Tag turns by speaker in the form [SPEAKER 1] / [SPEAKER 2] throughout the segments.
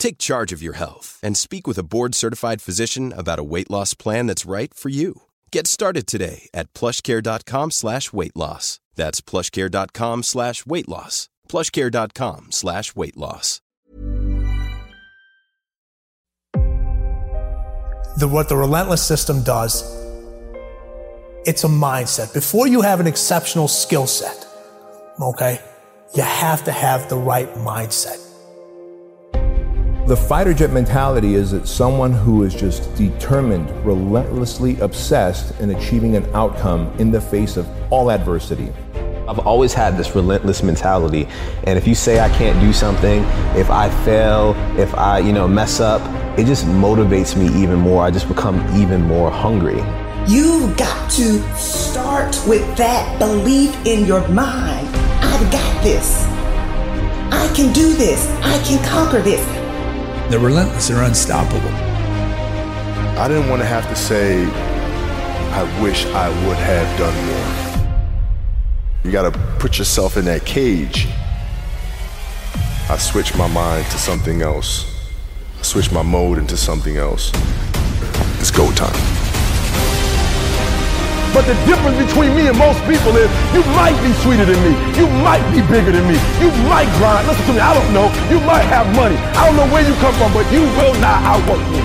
[SPEAKER 1] Take charge of your health and speak with a board-certified physician about a weight loss plan that's right for you. Get started today at plushcare.com slash weight loss. That's plushcare.com slash weight loss. plushcare.com slash weight loss.
[SPEAKER 2] The, what the relentless system does, it's a mindset. Before you have an exceptional skill set, okay, you have to have the right mindset.
[SPEAKER 3] The fighter jet mentality is that someone who is just determined, relentlessly obsessed in achieving an outcome in the face of all adversity.
[SPEAKER 4] I've always had this relentless mentality. And if you say I can't do something, if I fail, if I, you know, mess up, it just motivates me even more. I just become even more hungry.
[SPEAKER 5] You've got to start with that belief in your mind. I've got this. I can do this. I can conquer this.
[SPEAKER 6] The relentless are unstoppable.
[SPEAKER 7] I didn't want to have to say, I wish I would have done more. You got to put yourself in that cage. I switched my mind to something else. I switched my mode into something else. It's go time.
[SPEAKER 8] But the difference between me and most people is you might be sweeter than me. You might be bigger than me. You might grind. Listen to me, I don't know. You might have money. I don't know where you come from, but you will not outwork me.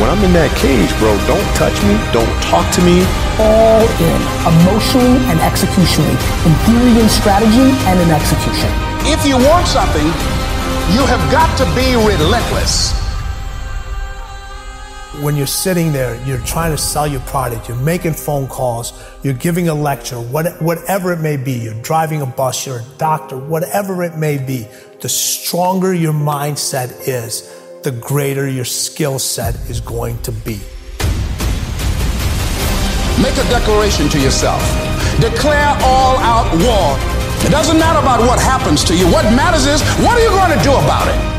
[SPEAKER 7] When I'm in that cage, bro, don't touch me. Don't talk to me.
[SPEAKER 9] All in, emotionally and executionally, in theory and strategy and in execution.
[SPEAKER 10] If you want something, you have got to be relentless
[SPEAKER 2] when you're sitting there, you're trying to sell your product, you're making phone calls, you're giving a lecture, what, whatever it may be, you're driving a bus, you're a doctor, whatever it may be, the stronger your mindset is, the greater your skill set is going to be.
[SPEAKER 10] Make a declaration to yourself. Declare all out war. It doesn't matter about what happens to you. What matters is, what are you going to do about it?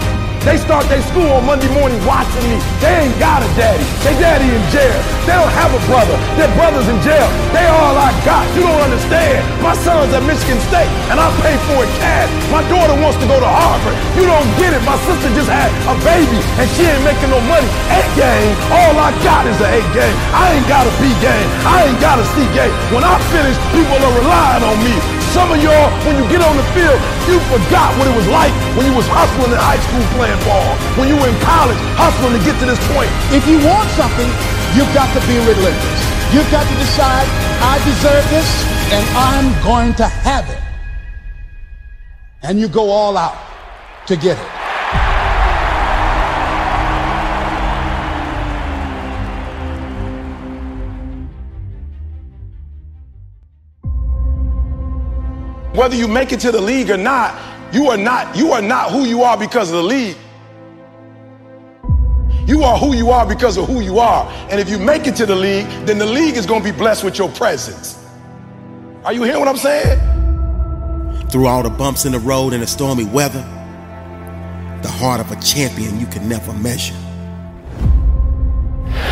[SPEAKER 8] They start their school on Monday morning watching me. They ain't got a daddy. They daddy in jail. They don't have a brother. Their brother's in jail. They all I got. You don't understand. My son's at Michigan State, and I pay for it cash. My daughter wants to go to Harvard. You don't get it. My sister just had a baby, and she ain't making no money. A game. All I got is an A game. I ain't got a B game. I ain't got a C game. When I finish, people are relying on me. Some of y'all, when you get on the field, you forgot what it was like when you was hustling in high school playing ball, when you were in college hustling to get to this point.
[SPEAKER 10] If you want something, you've got to be relentless. You've got to decide, I deserve this, and I'm going to have it. And you go all out to get it.
[SPEAKER 8] Whether you make it to the league or not, you are not you are not who you are because of the league. You are who you are because of who you are. And if you make it to the league, then the league is going to be blessed with your presence. Are you hearing what I'm saying?
[SPEAKER 11] Through all the bumps in the road and the stormy weather, the heart of a champion you can never measure.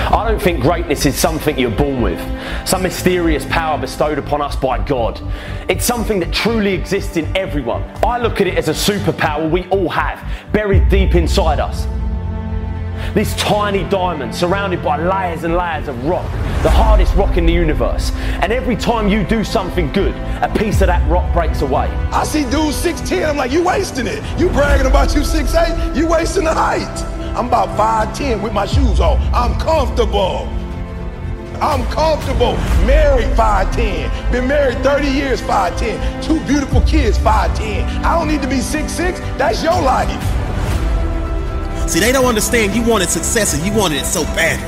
[SPEAKER 12] I don't think greatness is something you're born with, some mysterious power bestowed upon us by God. It's something that truly exists in everyone. I look at it as a superpower we all have, buried deep inside us. This tiny diamond surrounded by layers and layers of rock, the hardest rock in the universe. And every time you do something good, a piece of that rock breaks away.
[SPEAKER 8] I see dudes 6'10, I'm like, you wasting it. You bragging about you 6'8, you wasting the height. I'm about 5'10 with my shoes on. I'm comfortable. I'm comfortable. Married 5'10. Been married 30 years 5'10. Two beautiful kids 5'10. I don't need to be 6'6. That's your life.
[SPEAKER 11] See, they don't understand you wanted success and you wanted it so badly.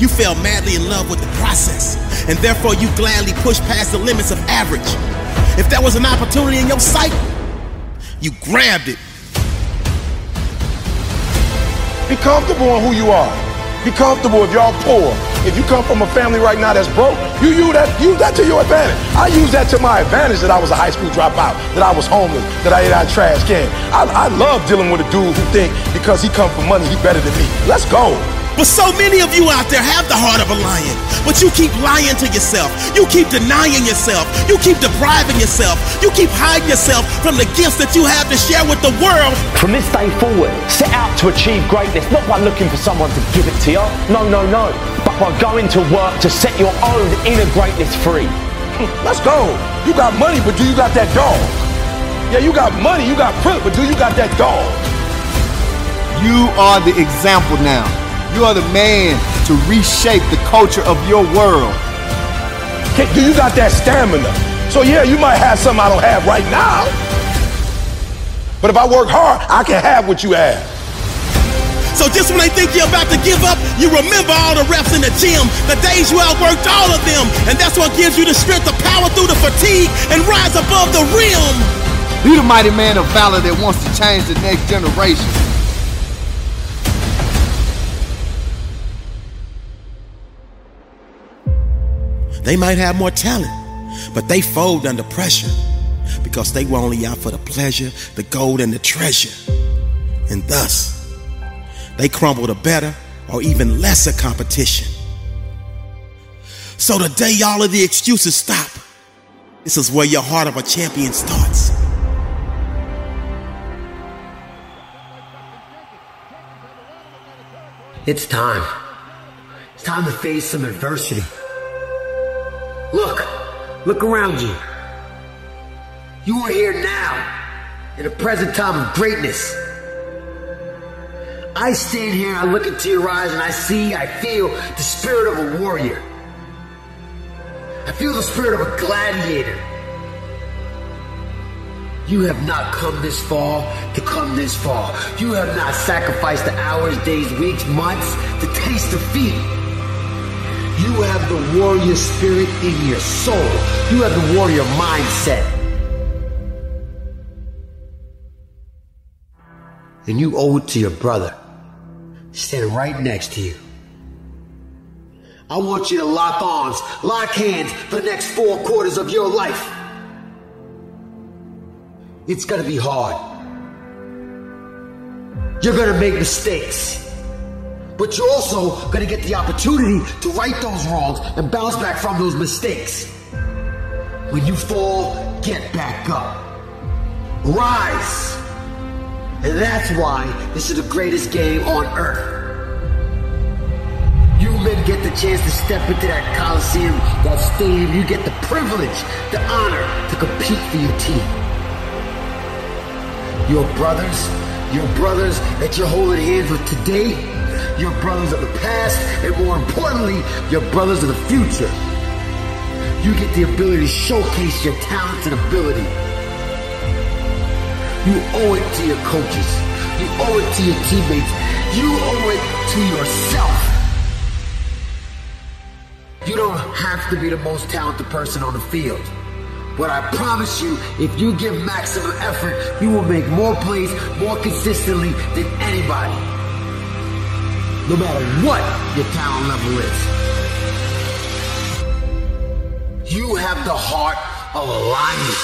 [SPEAKER 11] You fell madly in love with the process, and therefore you gladly pushed past the limits of average. If there was an opportunity in your sight, you grabbed it.
[SPEAKER 8] Be comfortable in who you are. Be comfortable if y'all poor. If you come from a family right now that's broke, you use that, use that to your advantage. I use that to my advantage that I was a high school dropout, that I was homeless, that I ate out trash can. I, I love dealing with a dude who think because he come from money, he better than me. Let's go.
[SPEAKER 11] But so many of you out there have the heart of a lion, but you keep lying to yourself. You keep denying yourself. You keep depriving yourself. You keep hiding yourself from the gifts that you have to share with the world.
[SPEAKER 12] From this day forward, set out to achieve greatness, not by looking for someone to give it to you. No, no, no. But by going to work to set your own inner greatness free.
[SPEAKER 8] Let's go. You got money, but do you got that dog? Yeah, you got money, you got privilege, but do you got that dog?
[SPEAKER 13] You are the example now. You are the man to reshape the culture of your world.
[SPEAKER 8] Do you got that stamina? So yeah, you might have something I don't have right now. But if I work hard, I can have what you have.
[SPEAKER 11] So just when they think you're about to give up, you remember all the reps in the gym, the days you outworked all of them. And that's what gives you the strength to power through the fatigue and rise above the rim.
[SPEAKER 13] Be the mighty man of valor that wants to change the next generation.
[SPEAKER 11] They might have more talent, but they fold under pressure because they were only out for the pleasure, the gold, and the treasure. And thus, they crumble to better or even lesser competition. So the day all of the excuses stop, this is where your heart of a champion starts.
[SPEAKER 14] It's time. It's time to face some adversity. Look, look around you. You are here now, in the present time of greatness. I stand here, and I look into your eyes, and I see, I feel the spirit of a warrior. I feel the spirit of a gladiator. You have not come this far to come this far. You have not sacrificed the hours, days, weeks, months to taste defeat. You have the warrior spirit in your soul. You have the warrior mindset. And you owe it to your brother, standing right next to you. I want you to lock arms, lock hands for the next four quarters of your life. It's gonna be hard. You're gonna make mistakes. But you're also gonna get the opportunity to right those wrongs and bounce back from those mistakes. When you fall, get back up. Rise. And that's why this is the greatest game on earth. You men get the chance to step into that coliseum, that stadium. You get the privilege, the honor to compete for your team. Your brothers, your brothers that you're holding hands with today, your brothers of the past, and more importantly, your brothers of the future. You get the ability to showcase your talents and ability. You owe it to your coaches. You owe it to your teammates. You owe it to yourself. You don't have to be the most talented person on the field. But I promise you, if you give maximum effort, you will make more plays more consistently than anybody. No matter what your talent level is. You have the heart of a lion.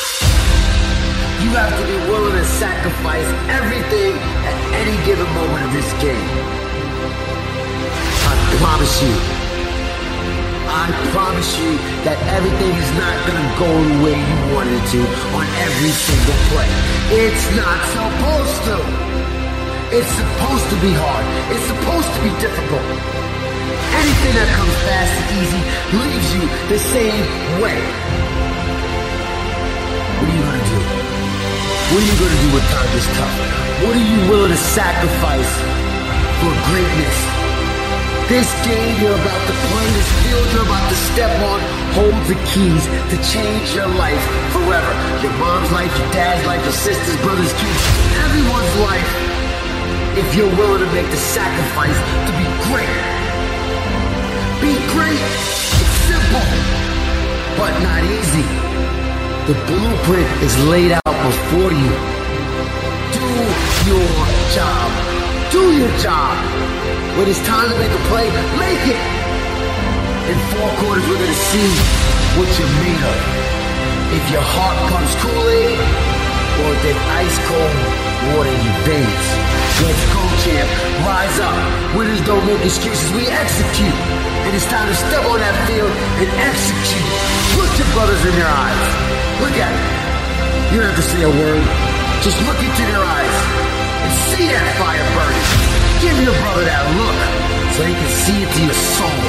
[SPEAKER 14] You have to be willing to sacrifice everything at any given moment of this game. I promise you, I promise you that everything is not gonna go the way you wanted it to on every single play. It's not supposed to. It's supposed to be hard. It's supposed to be difficult. Anything that comes fast and easy leaves you the same way. What are you gonna do? What are you gonna do when times is tough? What are you willing to sacrifice for greatness? This game you're about to play, this field you're about to step on, holds the keys to change your life forever. Your mom's life, your dad's life, your sister's, brother's, kids, everyone's life. If you're willing to make the sacrifice to be great. Be great. It's simple, but not easy. The blueprint is laid out before you. Do your job. Do your job. When it's time to make a play, make it. In four quarters, we're going to see what you're made of. If your heart pumps Kool-Aid, or if there's ice cold water your veins. Let's go, champ. Rise up. Winners don't make excuses. We execute. And it's time to step on that field and execute. Look your brothers in their eyes. Look at them. You don't have to say a word. Just look into their eyes and see that fire burning. Give your brother that look so they can see it to your soul.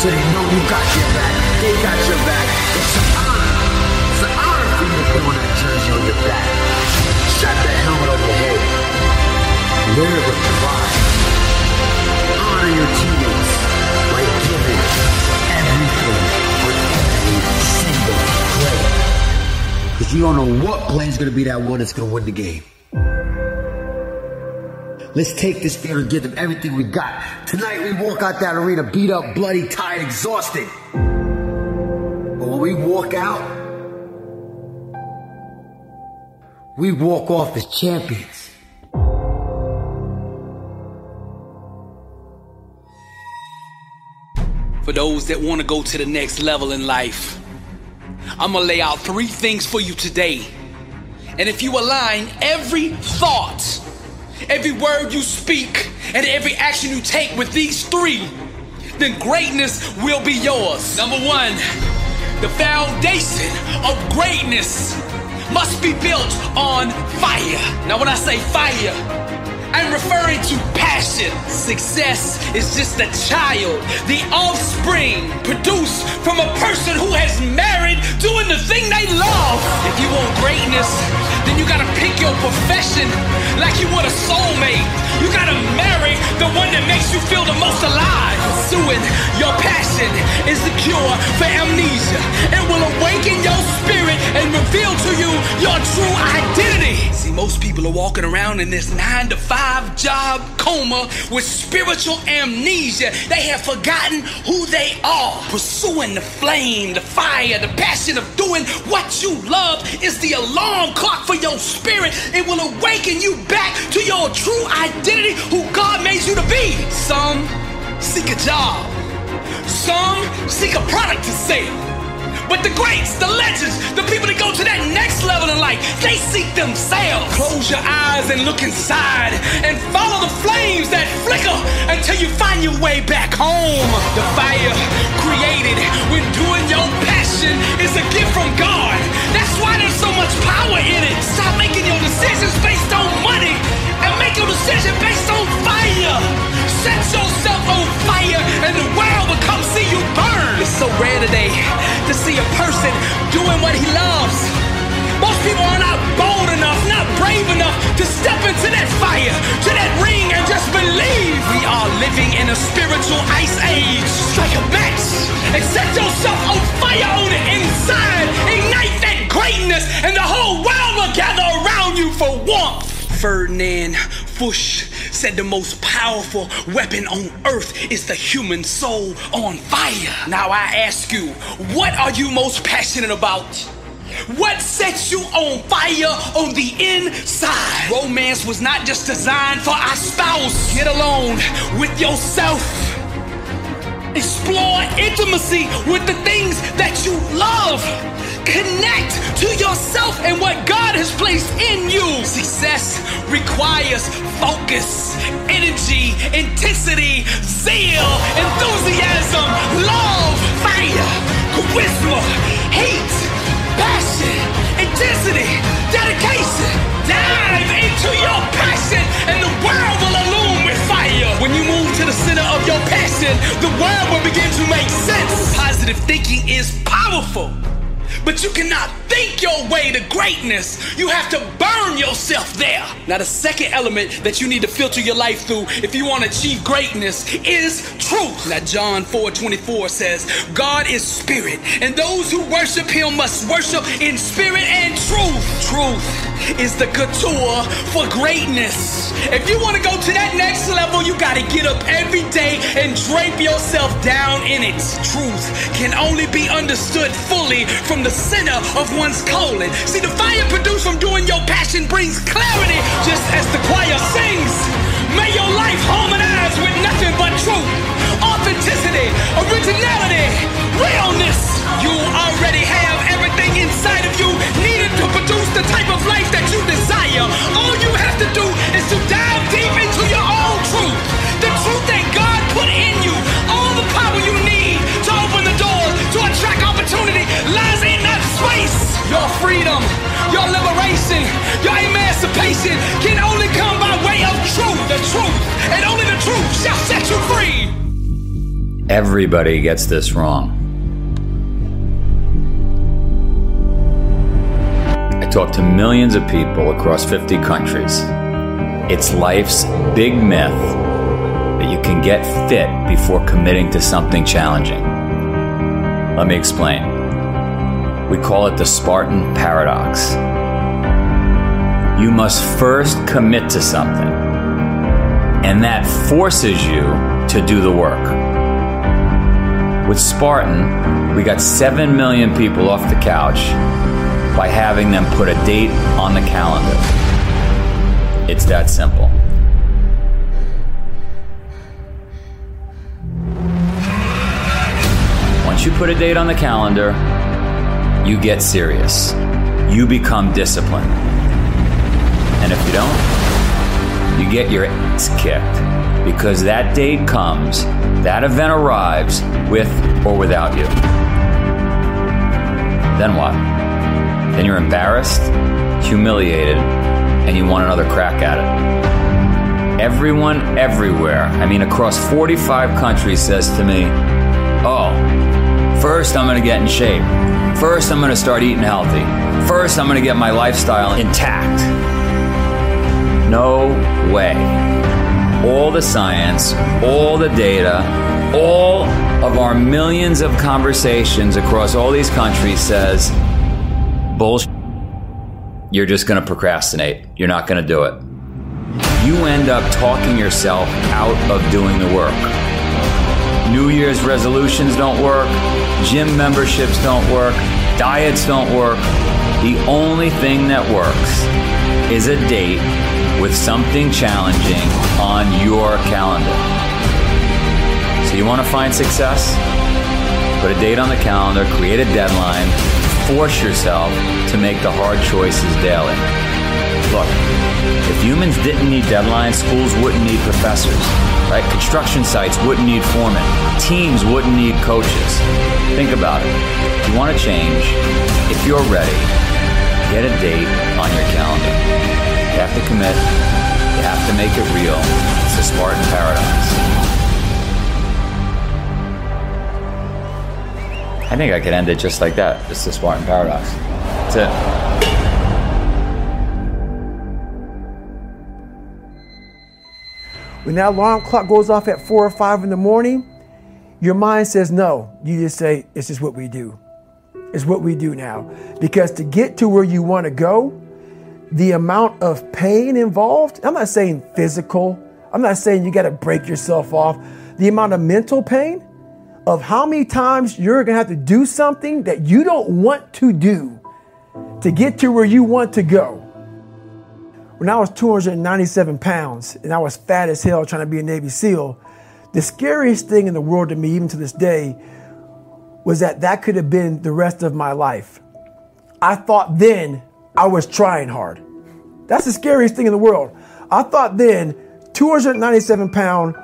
[SPEAKER 14] So they know you got your back. They got your back. It's an honor. It's an honor for you to put on that jersey on your back. Strap that helmet on your head. It with pride. Honor your teammates by giving everything for every single play. Because you don't know what play is going to be that one that's going to win the game. Let's take this field and give them everything we got. Tonight we walk out that arena beat up, bloody, tired, exhausted. But when we walk out, we walk off as champions.
[SPEAKER 15] For those that want to go to the next level in life, I'm going to lay out three things for you today. And if you align every thought, every word you speak, and every action you take with these three, then greatness will be yours. Number one, the foundation of greatness must be built on fire. Now, when I say fire, I'm referring to passion. Success is just a child, the offspring produced from a person who has married doing the thing they love. If you want greatness, then you gotta pick your profession like you want a soulmate. You gotta the one that makes you feel the most alive. Pursuing your passion is the cure for amnesia. It will awaken your spirit and reveal to you your true identity. See, most people are walking around in this nine to five job coma with spiritual amnesia. They have forgotten who they are. Pursuing the flame, the fire, the passion of doing what you love is the alarm clock for your spirit. It will awaken you back to your true identity, who God made you to be. Some seek a job, some seek a product to sell. But the greats, the legends, the people that go to that next level in life, they seek themselves. Close your eyes and look inside and follow the flames that flicker until you find your way back home. The fire created when doing your passion is a gift from God. That's why there's so much power in it. Stop making your decisions based on money make your decision based on fire. Set yourself on fire and the world will come see you burn. It's so rare today to see a person doing what he loves. Most people are not bold enough, not brave enough to step into that fire, to that ring, and just believe. We are living in a spiritual ice age. Strike a match and set yourself on fire on the inside. Ignite that greatness, and the whole world will gather around you for warmth. Ferdinand Foch said the most powerful weapon on earth is the human soul on fire. Now I ask you, what are you most passionate about? What sets you on fire on the inside? Romance was not just designed for our spouse. Get alone with yourself. Explore intimacy with the things that you love. Connect to yourself and what God has placed in you. Success requires focus, energy, intensity, zeal, enthusiasm, love, fire, charisma, hate, passion, intensity, dedication. Dive into your passion and the world will illume with fire. When you move to the center of your passion, the world will begin to make sense. Positive thinking is powerful. But you cannot think your way to greatness. You have to burn yourself there. Now, the second element that you need to filter your life through if you want to achieve greatness is truth. Now, John 4 24 says, God is spirit, and those who worship him must worship in spirit and truth. Truth is the couture for greatness. If you want to go to that next level, you got to get up every day and drape yourself down in it. Truth can only be understood fully from the center of one's colon. See, the fire produced from doing your passion brings clarity, just as the choir sings. May your life harmonize with nothing but truth, authenticity, originality, realness. You already have everything inside of you needed to produce the type of life that you desire. All you have to do is to dive deep into your own truth Your freedom, your liberation, your emancipation can only come by way of truth. The truth, and only the truth shall set you free.
[SPEAKER 16] Everybody gets this wrong. I talk to millions of people across 50 countries. It's life's big myth that you can get fit before committing to something challenging. Let me explain. We call it the Spartan paradox. You must first commit to something, and that forces you to do the work. With Spartan, we got 7 million people off the couch by having them put a date on the calendar. It's that simple. Once you put a date on the calendar, you get serious. You become disciplined. And if you don't, you get your ass kicked because that date comes, that event arrives with or without you. Then what? Then you're embarrassed, humiliated, and you want another crack at it. Everyone everywhere, I mean across 45 countries, says to me, Oh, first I'm gonna get in shape. First I'm gonna start eating healthy. First I'm gonna get my lifestyle intact. No way. All the science, all the data, all of our millions of conversations across all these countries says, bullshit. You're just going to procrastinate. You're not going to do it. You end up talking yourself out of doing the work. New Year's resolutions don't work. Gym memberships don't work. Diets don't work. The only thing that works is a date with something challenging on your calendar. So you want to find success? Put a date on the calendar, create a deadline, force yourself to make the hard choices daily. Look, if humans didn't need deadlines, schools wouldn't need professors, right? Construction sites wouldn't need foremen, teams wouldn't need coaches. Think about it. If you want to change, if you're ready, get a date on your calendar. You have to commit, you have to make it real. It's a Spartan paradox. I think I could end it just like that. It's the Spartan paradox. That's it.
[SPEAKER 17] When that alarm clock goes off at four or five in the morning, your mind says no. You just say, it's just what we do. It's what we do now. Because to get to where you want to go, the amount of pain involved, I'm not saying physical, I'm not saying you got to break yourself off. The amount of mental pain of how many times you're going to have to do something that you don't want to do to get to where you want to go. When I was 297 pounds and I was fat as hell trying to be a Navy SEAL, The scariest thing in the world to me, even to this day, was that that could have been the rest of my life. I thought then I was trying hard. That's the scariest thing in the world. I thought then, 297 pound,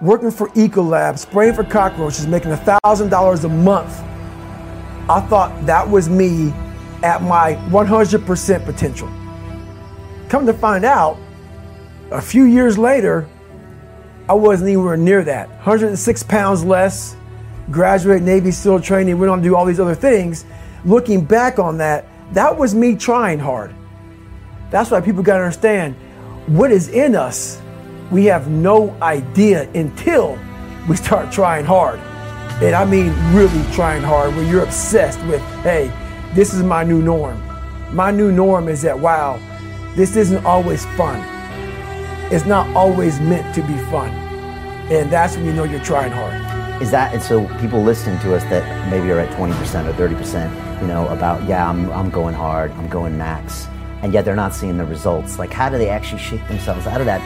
[SPEAKER 17] working for Ecolab, spraying for cockroaches, making $1,000 a month. I thought that was me at my 100% potential. Come to find out, a few years later, I wasn't anywhere near that. 106 pounds less, graduate Navy SEAL training, went on to do all these other things. Looking back on that, that was me trying hard. That's why people got to understand what is in us. We have no idea until we start trying hard. And I mean, really trying hard, where you're obsessed with, hey, this is my new norm. My new norm is that, wow, this isn't always fun. It's not always meant to be fun. And that's when you know you're trying hard.
[SPEAKER 18] Is that, and so people listening to us that maybe are at 20% or 30%, you know, about, yeah, I'm, I'm going hard, I'm going max, and yet they're not seeing the results. Like, how do they actually shake themselves out of that?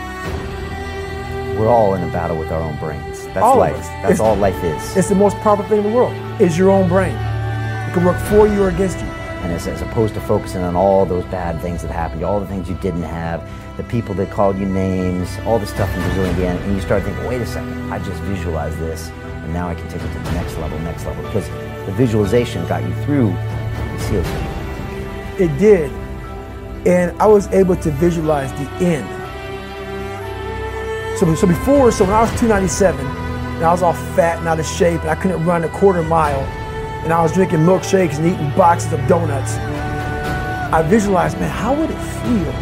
[SPEAKER 18] We're all in a battle with our own brains. That's
[SPEAKER 17] All
[SPEAKER 18] life. That's
[SPEAKER 17] It's-
[SPEAKER 18] all life is.
[SPEAKER 17] It's the most powerful thing in the world, is your own brain. It can work for you or against you.
[SPEAKER 18] And as, as opposed to focusing on all those bad things that happened, all the things you didn't have, the people that called you names, all the stuff in Brazil, Indiana, and you start thinking, wait a second, I just visualized this, and now I can take it to the next level, next level, because the visualization got you through the SEAL training.
[SPEAKER 17] It did. And I was able to visualize the end. So, so before, so when I was 297, and I was all fat and out of shape, and I couldn't run a quarter mile, and I was drinking milkshakes and eating boxes of donuts, I visualized, man, how would it feel?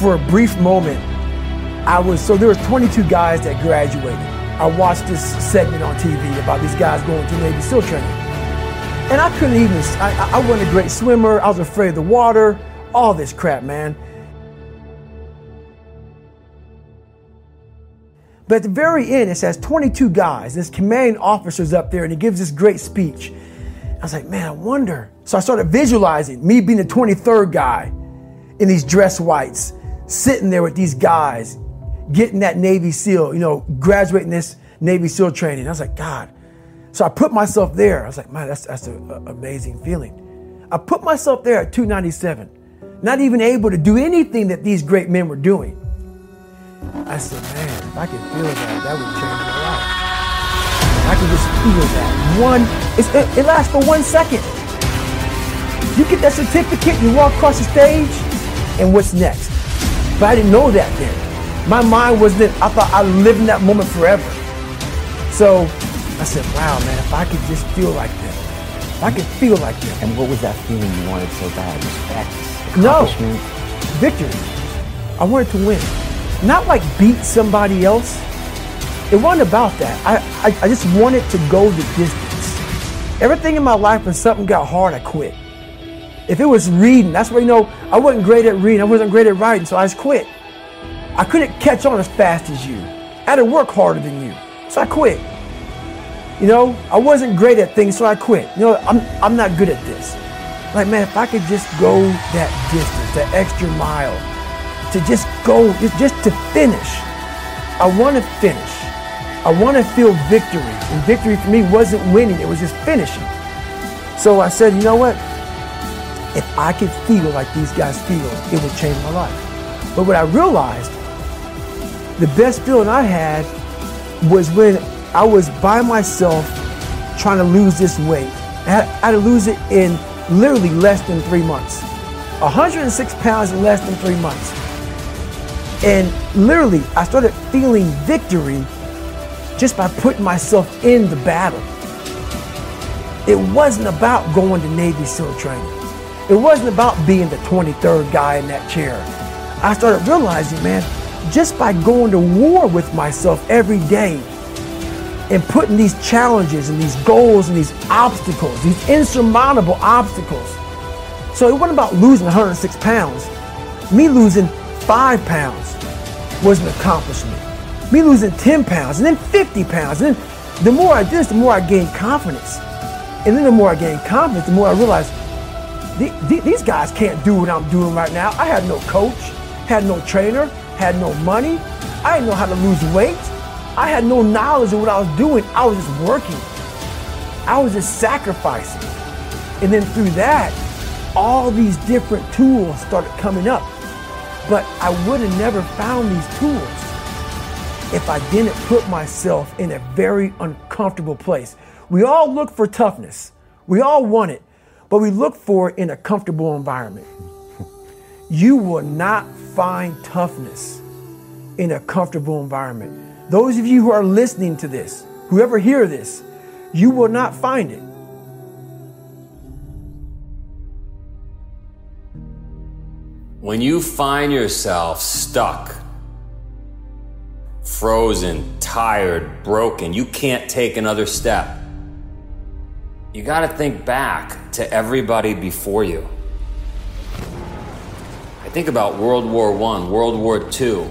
[SPEAKER 17] For a brief moment, I was, so there was 22 guys that graduated. I watched this segment on TV about these guys going to Navy SEAL training. And I couldn't even, I, I wasn't a great swimmer. I was afraid of the water, all this crap, man. But at the very end, it says 22 guys. This commanding officer's up there and he gives this great speech. I was like, man, I wonder. So I started visualizing me being the 23rd guy in these dress whites, sitting there with these guys, getting that Navy SEAL, you know, graduating this Navy SEAL training. I was like, God. So I put myself there. I was like, man, that's that's an amazing feeling. I put myself there at 297, not even able to do anything that these great men were doing. I said, man, if I could feel that, that would change my life. I could just feel that. One, it's, it, it lasts for one second. You get that certificate, you walk across the stage, and what's next? But I didn't know that then. My mind wasn't, I thought I lived in that moment forever. So I said, wow, man, if I could just feel like that. If I could feel like that.
[SPEAKER 18] And what was that feeling you wanted so bad? Respect?
[SPEAKER 17] No.
[SPEAKER 18] accomplishment?
[SPEAKER 17] Victory. I wanted to win. Not like beat somebody else. It wasn't about that. I, I, I just wanted to go the distance. Everything in my life, when something got hard, I quit. If it was reading, that's where you know I wasn't great at reading, I wasn't great at writing, so I just quit. I couldn't catch on as fast as you. I had to work harder than you, so I quit. You know, I wasn't great at things, so I quit. You know, I'm, I'm not good at this. Like, man, if I could just go that distance, that extra mile, to just go, just, just to finish. I want to finish. I want to feel victory. And victory for me wasn't winning, it was just finishing. So I said, you know what? If I could feel like these guys feel, it would change my life. But what I realized, the best feeling I had was when I was by myself trying to lose this weight. I had, I had to lose it in literally less than three months. 106 pounds in less than three months. And literally, I started feeling victory just by putting myself in the battle. It wasn't about going to Navy SEAL training. It wasn't about being the 23rd guy in that chair. I started realizing, man, just by going to war with myself every day and putting these challenges and these goals and these obstacles, these insurmountable obstacles. So it wasn't about losing 106 pounds. Me losing five pounds was an accomplishment. Me losing 10 pounds and then 50 pounds. And then the more I did this, the more I gained confidence. And then the more I gained confidence, the more I realized the- the- these guys can't do what I'm doing right now. I had no coach, had no trainer, had no money. I didn't know how to lose weight. I had no knowledge of what I was doing. I was just working. I was just sacrificing. And then through that, all these different tools started coming up. But I would have never found these tools if I didn't put myself in a very uncomfortable place. We all look for toughness. We all want it, but we look for it in a comfortable environment. You will not find toughness in a comfortable environment. Those of you who are listening to this, whoever hear this, you will not find it.
[SPEAKER 16] When you find yourself stuck, frozen, tired, broken, you can't take another step. You got to think back to everybody before you. I think about World War I, World War II,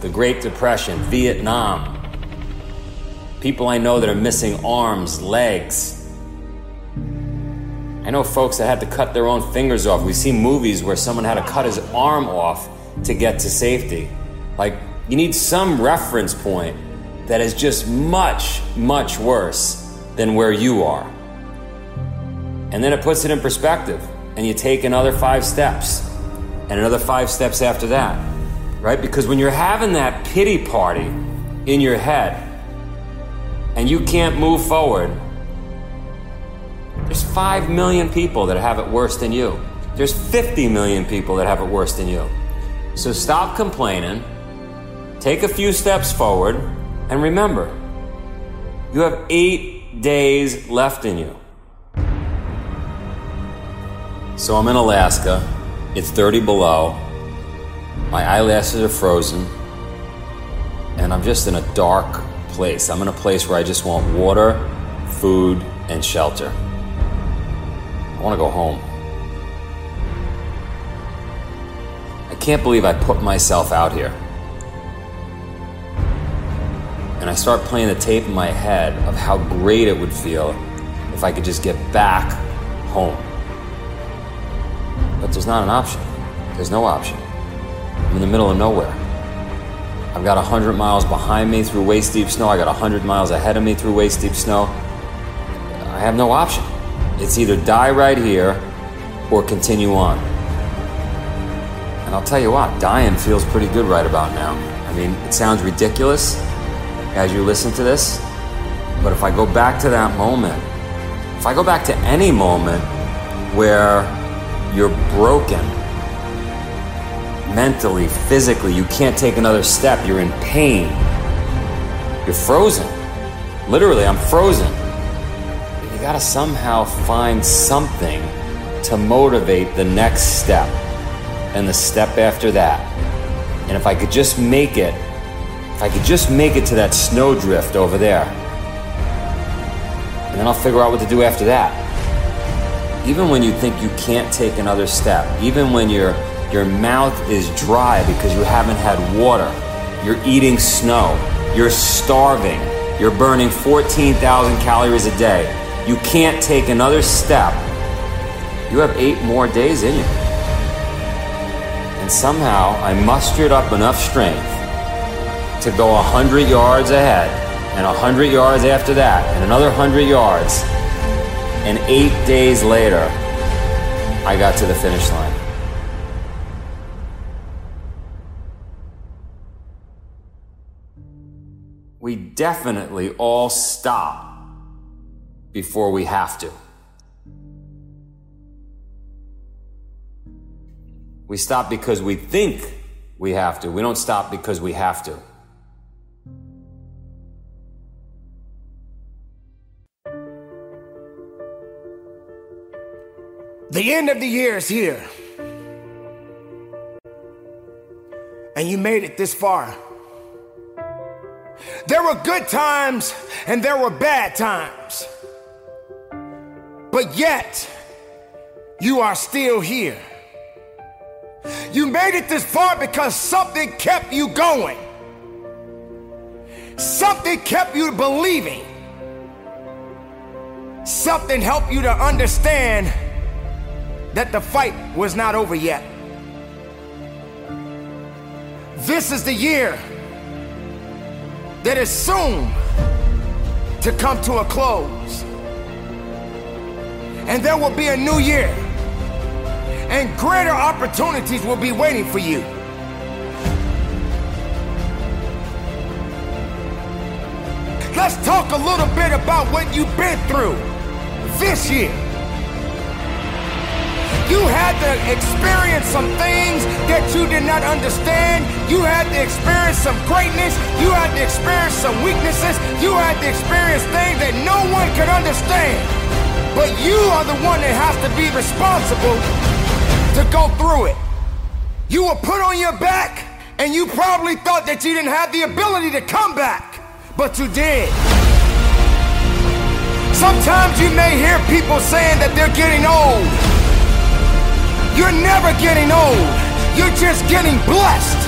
[SPEAKER 16] the Great Depression, Vietnam. People I know that are missing arms, legs. I know folks that had to cut their own fingers off. We see movies where someone had to cut his arm off to get to safety. Like, you need some reference point that is just much, much worse than where you are. And then it puts it in perspective, and you take another five steps, and another five steps after that, right? Because when you're having that pity party in your head, and you can't move forward, 5 million people that have it worse than you. There's 50 million people that have it worse than you. So stop complaining, take a few steps forward, and remember, you have eight days left in you. So I'm in Alaska, it's 30 below, my eyelashes are frozen, and I'm just in a dark place. I'm in a place where I just want water, food, and shelter. I want to go home. I can't believe I put myself out here. And I start playing the tape in my head of how great it would feel if I could just get back home. But there's not an option. There's no option. I'm in the middle of nowhere. I've got 100 miles behind me through waist deep snow. I got 100 miles ahead of me through waist deep snow. I have no option. It's either die right here or continue on. And I'll tell you what, dying feels pretty good right about now. I mean, it sounds ridiculous as you listen to this, but if I go back to that moment, if I go back to any moment where you're broken mentally, physically, you can't take another step, you're in pain, you're frozen. Literally, I'm frozen gotta somehow find something to motivate the next step and the step after that. And if I could just make it, if I could just make it to that snowdrift over there, and then I'll figure out what to do after that. Even when you think you can't take another step, even when your your mouth is dry because you haven't had water, you're eating snow, you're starving, you're burning 14,000 calories a day, you can't take another step, you have eight more days in you. And somehow I mustered up enough strength to go 100 yards ahead, and 100 yards after that, and another 100 yards. And eight days later, I got to the finish line. We definitely all stop before we have to. We stop because we think we have to. We don't stop because we have to.
[SPEAKER 19] The end of the year is here. And you made it this far. There were good times and there were bad times. But yet, you are still here. You made it this far because something kept you going. Something kept you believing. Something helped you to understand that the fight was not over yet. this is the year that is soon to come to a close. And there will be a new year, and greater opportunities will be waiting for you. Let's talk a little bit about what you've been through this year. You had to experience some things that you did not understand. You had to experience some greatness. You had to experience some weaknesses. You had to experience things that no one could understand. But you are the one that has to be responsible to go through it. You were put on your back, and you probably thought that you didn't have the ability to come back, but you did. Sometimes you may hear people saying that they're getting old. You're never getting old. You're just getting blessed.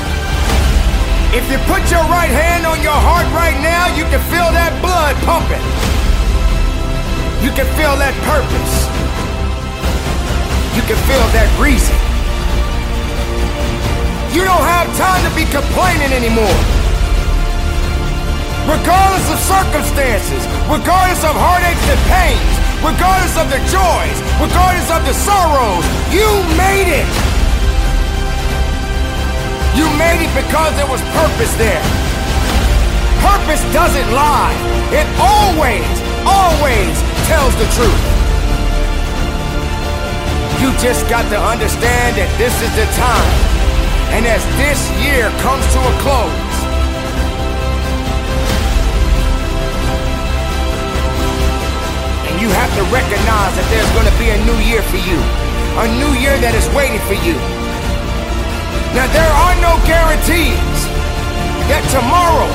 [SPEAKER 19] If you put your right hand on your heart right now, you can feel that blood pumping. You can feel that purpose. You can feel that reason. You don't have time to be complaining anymore. Regardless of circumstances, regardless of heartaches and pains, regardless of the joys, regardless of the sorrows, you made it. You made it because there was purpose there. Purpose doesn't lie. It always, always tells the truth. You just got to understand that this is the time. And as this year comes to a close, and you have to recognize that there's going to be a new year for you. A new year that is waiting for you. Now, there are no guarantees that tomorrow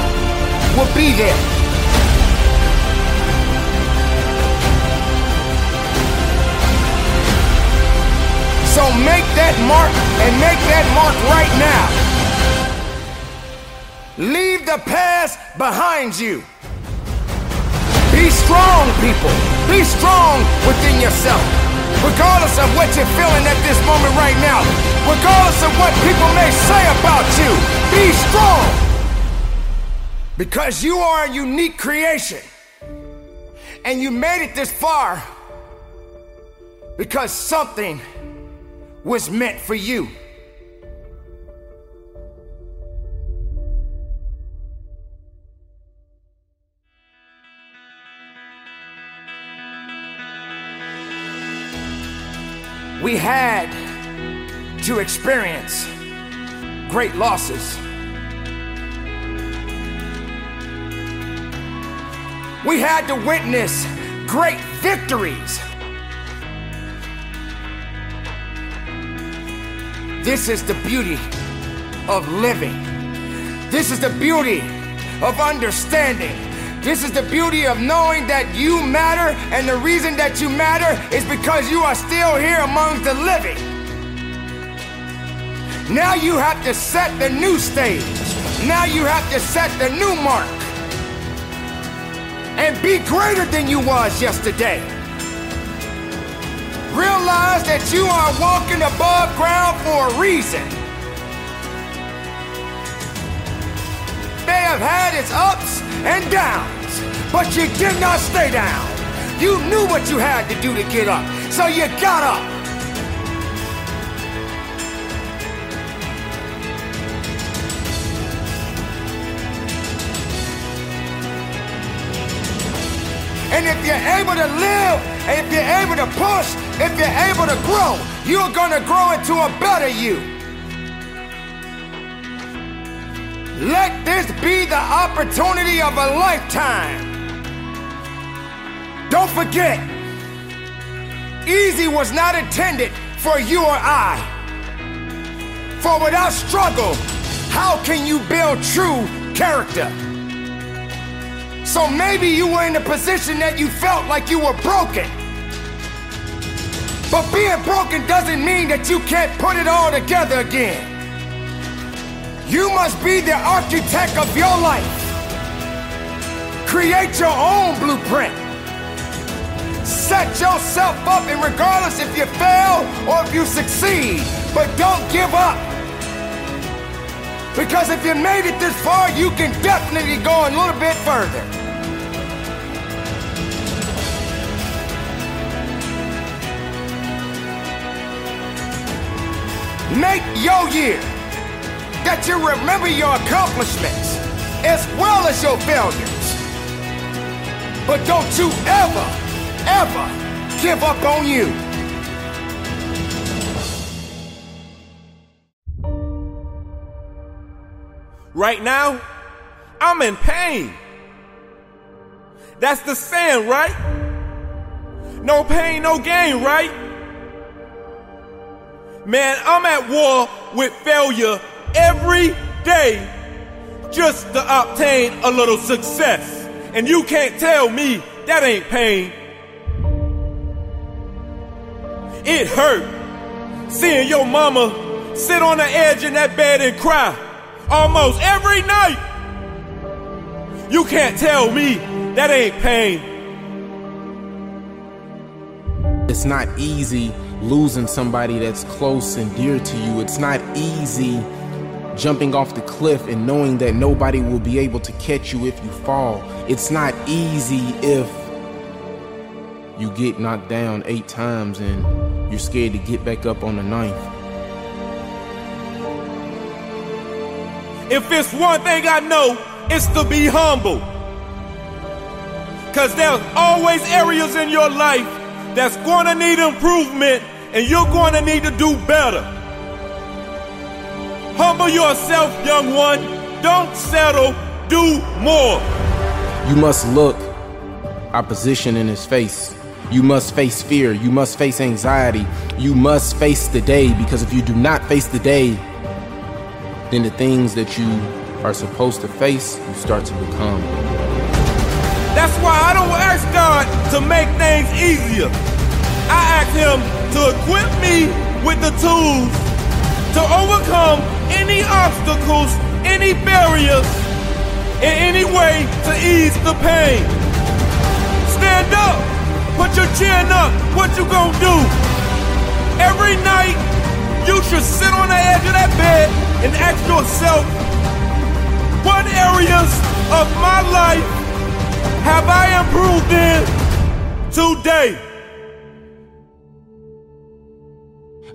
[SPEAKER 19] will be there. So make that mark and make that mark right now. Leave the past behind you. Be strong, people. Be strong within yourself. Regardless of what you're feeling at this moment right now. Regardless of what people may say about you. Be strong. Because you are a unique creation. And you made it this far because something was meant for you. we had to experience great losses. We had to witness great victories. This is the beauty of living. This is the beauty of understanding. This is the beauty of knowing that you matter, and the reason that you matter is because you are still here among the living. Now you have to set the new stage. Now you have to set the new mark. And be greater than you was yesterday. Realize that you are walking above ground for a reason. May have had its ups and downs, but you did not stay down. You knew what you had to do to get up, so you got up. And if you're able to live, if you're able to push, if you're able to grow, you're gonna grow into a better you. Let this be the opportunity of a lifetime. Don't forget, easy was not intended for you or I. For without struggle, how can you build true character? So maybe you were in a position that you felt like you were broken. But being broken doesn't mean that you can't put it all together again. You must be the architect of your life. Create your own blueprint. Set yourself up, and regardless if you fail or if you succeed, but don't give up. Because if you made it this far, you can definitely go a little bit further. Make your year that you remember your accomplishments as well as your failures. But don't you ever, ever give up on you.
[SPEAKER 20] Right now, I'm in pain. That's the saying, right? No pain, no gain, right? Man, I'm at war with failure every day just to obtain a little success. And you can't tell me that ain't pain. It hurt seeing your mama sit on the edge in that bed and cry almost every night. You can't tell me that ain't pain.
[SPEAKER 21] It's not easy losing somebody that's close and dear to you. It's not easy jumping off the cliff and knowing that nobody will be able to catch you if you fall. It's not easy if you get knocked down eight times and you're scared to get back up on the ninth.
[SPEAKER 20] If it's one thing I know, it's to be humble. Cause there's always areas in your life that's gonna need improvement and you're gonna need to do better. Humble yourself, young one. Don't settle, do more.
[SPEAKER 21] You must look opposition in his face. You must face fear. You must face anxiety. You must face the day because if you do not face the day, then the things that you are supposed to face, you start to become.
[SPEAKER 20] That's why I don't ask God to make things easier. I ask Him to equip me with the tools to overcome any obstacles, any barriers, in any way to ease the pain. Stand up, put your chin up. What you gonna do? Every night, you should sit on the edge of that bed and ask yourself, what areas of my life have I improved in today?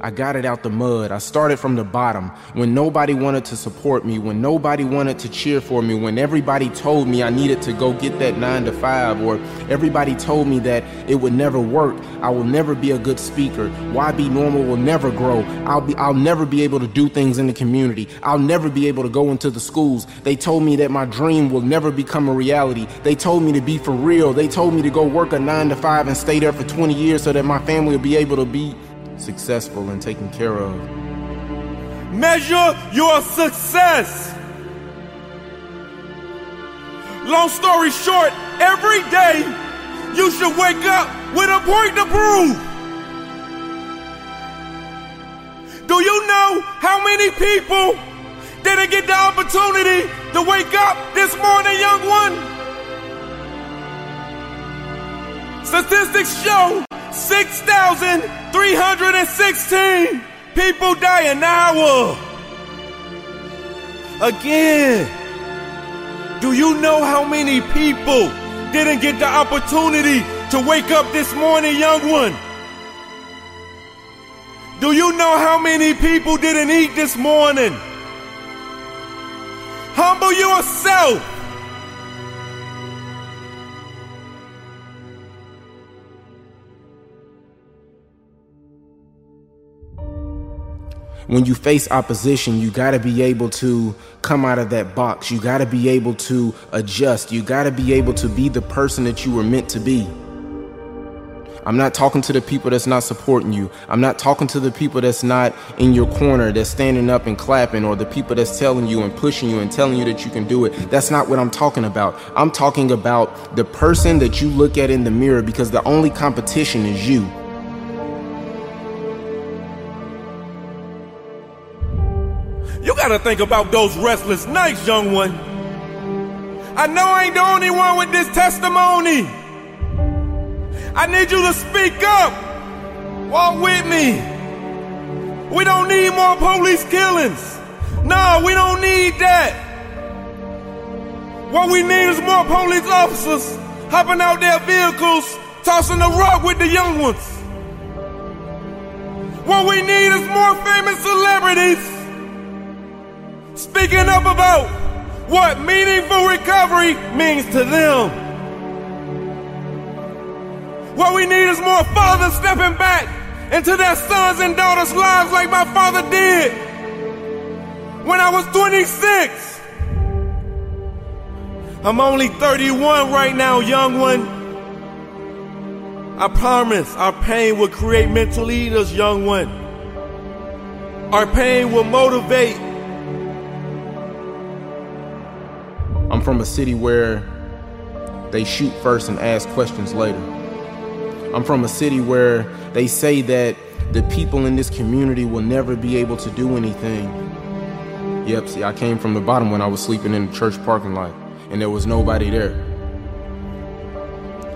[SPEAKER 21] I got it out the mud. I started from the bottom when nobody wanted to support me, when nobody wanted to cheer for me, when everybody told me I needed to go get that nine to five, or everybody told me that it would never work. I will never be a good speaker. YB Normal will never grow. I'll be I'll never be able to do things in the community. I'll never be able to go into the schools. They told me that my dream will never become a reality. They told me to be for real. They told me to go work a nine to five and stay there for 20 years so that my family will be able to be successful and taken care of.
[SPEAKER 20] Measure your success. Long story short, every day you should wake up with a point to prove. Do you know how many people didn't get the opportunity to wake up this morning, young one? Statistics show 6,316 people die an hour. Again, do you know how many people didn't get the opportunity to wake up this morning, young one? Do you know how many people didn't eat this morning? Humble yourself.
[SPEAKER 21] When you face opposition, you got to be able to come out of that box. You got to be able to adjust. You got to be able to be the person that you were meant to be. I'm not talking to the people that's not supporting you. I'm not talking to the people that's not in your corner, that's standing up and clapping, or the people that's telling you and pushing you and telling you that you can do it. That's not what I'm talking about. I'm talking about the person that you look at in the mirror because the only competition is you.
[SPEAKER 20] Gotta think about those restless nights, young one. I know I ain't the only one with this testimony. I need you to speak up. Walk with me. We don't need more police killings. No, we don't need that. What we need is more police officers hopping out their vehicles, tossing the rock with the young ones. What we need is more famous celebrities speaking up about what meaningful recovery means to them. What we need is more fathers stepping back into their sons and daughters' lives like my father did when I was 26. I'm only 31 right now, young one. I promise our pain will create mental leaders, young one. Our pain will motivate.
[SPEAKER 21] From a city where they shoot first and ask questions later. I'm from a city where they say that the people in this community will never be able to do anything. Yep, see, I came from the bottom when I was sleeping in the church parking lot, and there was nobody there.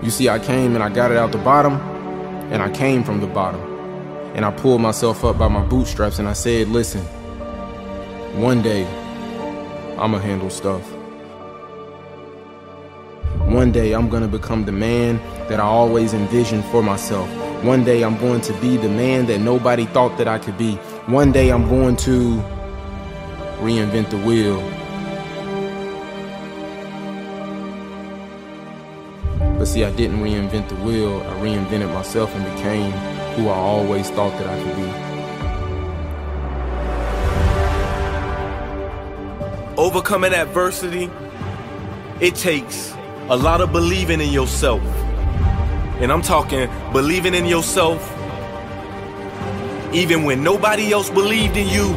[SPEAKER 21] You see, I came and I got it out the bottom, and I came from the bottom. And I pulled myself up by my bootstraps and I said, listen, one day I'ma handle stuff. One day I'm gonna become the man that I always envisioned for myself. One day I'm going to be the man that nobody thought that I could be. One day I'm going to reinvent the wheel. But see, I didn't reinvent the wheel, I reinvented myself and became who I always thought that I could
[SPEAKER 20] be. Overcoming adversity, it takes a lot of believing in yourself. And I'm talking believing in yourself even when nobody else believed in you.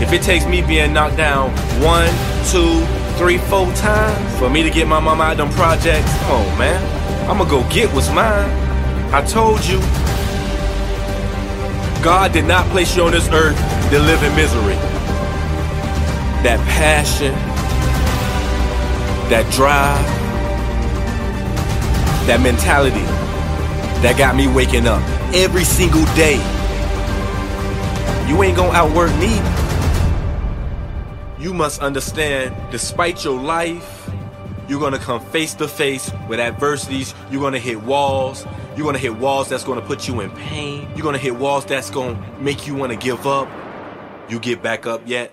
[SPEAKER 20] If it takes me being knocked down one, two, three, four times for me to get my mama out them projects, come on, man. I'ma go get what's mine. I told you. God did not place you on this earth to live in misery. That passion, that drive, that mentality that got me waking up every single day. You ain't gonna outwork me. You must understand, despite your life, you're gonna come face to face with adversities. You're gonna hit walls. You're gonna hit walls that's gonna put you in pain. You're gonna hit walls that's gonna make you wanna give up. You get back up yet?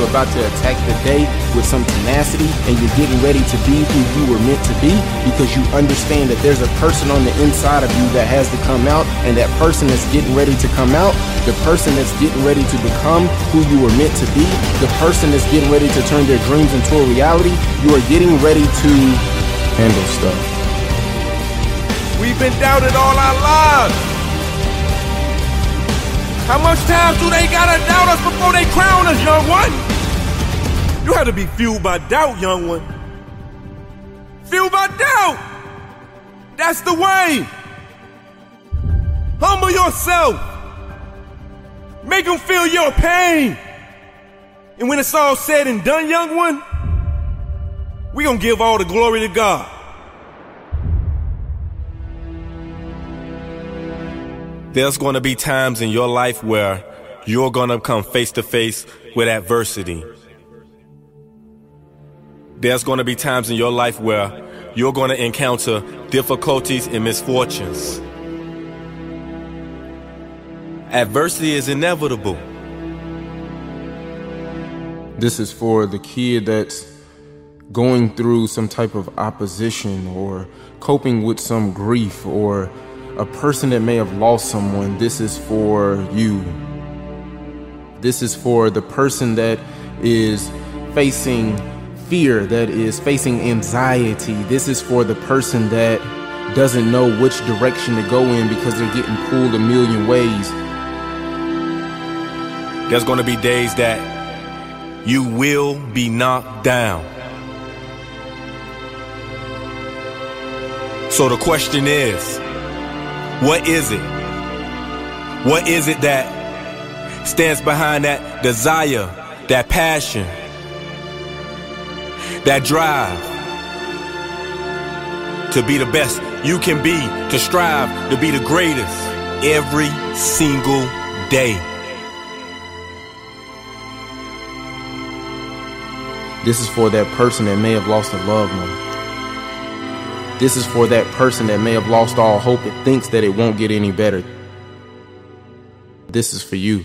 [SPEAKER 21] You're about to attack the day with some tenacity and you're getting ready to be who you were meant to be because you understand that there's a person on the inside of you that has to come out and that person that's getting ready to come out, the person that's getting ready to become who you were meant to be, the person that's getting ready to turn their dreams into a reality, you are getting ready to handle stuff.
[SPEAKER 20] We've been doubted all our lives. How much time do they gotta doubt us before they crown us, young one? You have to be fueled by doubt, young one. Fueled by doubt. That's the way. Humble yourself. Make them feel your pain. And when it's all said and done, young one, we gonna give all the glory to God. There's going to be times in your life where you're going to come face to face with adversity. There's going to be times in your life where you're going to encounter difficulties and misfortunes. Adversity is inevitable.
[SPEAKER 21] This is for the kid that's going through some type of opposition or coping with some grief or a person that may have lost someone, this is for you. This is for the person that is facing fear, that is facing anxiety. This is for the person that doesn't know which direction to go in because they're getting pulled a million ways.
[SPEAKER 20] There's going to be days that you will be knocked down. So the question is, what is it? What is it that stands behind that desire, that passion, that drive to be the best you can be, to strive to be the greatest?
[SPEAKER 22] every single day.
[SPEAKER 21] This is for that person that may have lost a loved one. This is for that person that may have lost all hope and thinks that it won't get any better. This is for you.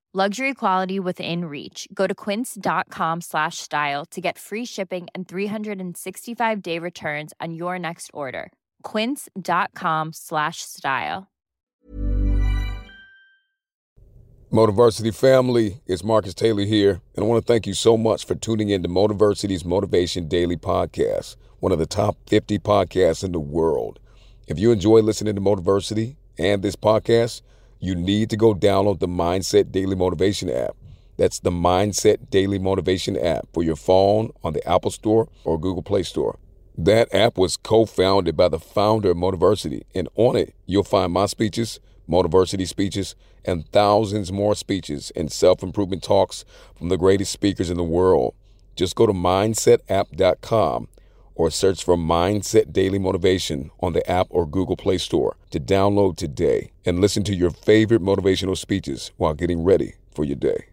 [SPEAKER 23] Luxury quality within reach. Go to quince.com slash style to get free shipping and 365 day returns on your next order. Quince.com slash style.
[SPEAKER 24] Motiversity family, it's Marcus Taylor here, and I want to thank you so much for tuning in to Motiversity's Motivation Daily Podcast, one of the top 50 podcasts in the world. If you enjoy listening to Motiversity and this podcast, you need to go download the Mindset Daily Motivation app. That's the Mindset Daily Motivation app for your phone on the Apple Store or Google Play Store. That app was co founded by the founder of Motiversity, and on it, you'll find my speeches, Motiversity speeches, and thousands more speeches and self improvement talks from the greatest speakers in the world. Just go to mindsetapp.com or search for Mindset Daily Motivation on the app or Google Play Store to download today and listen to your favorite motivational speeches while getting ready for your day.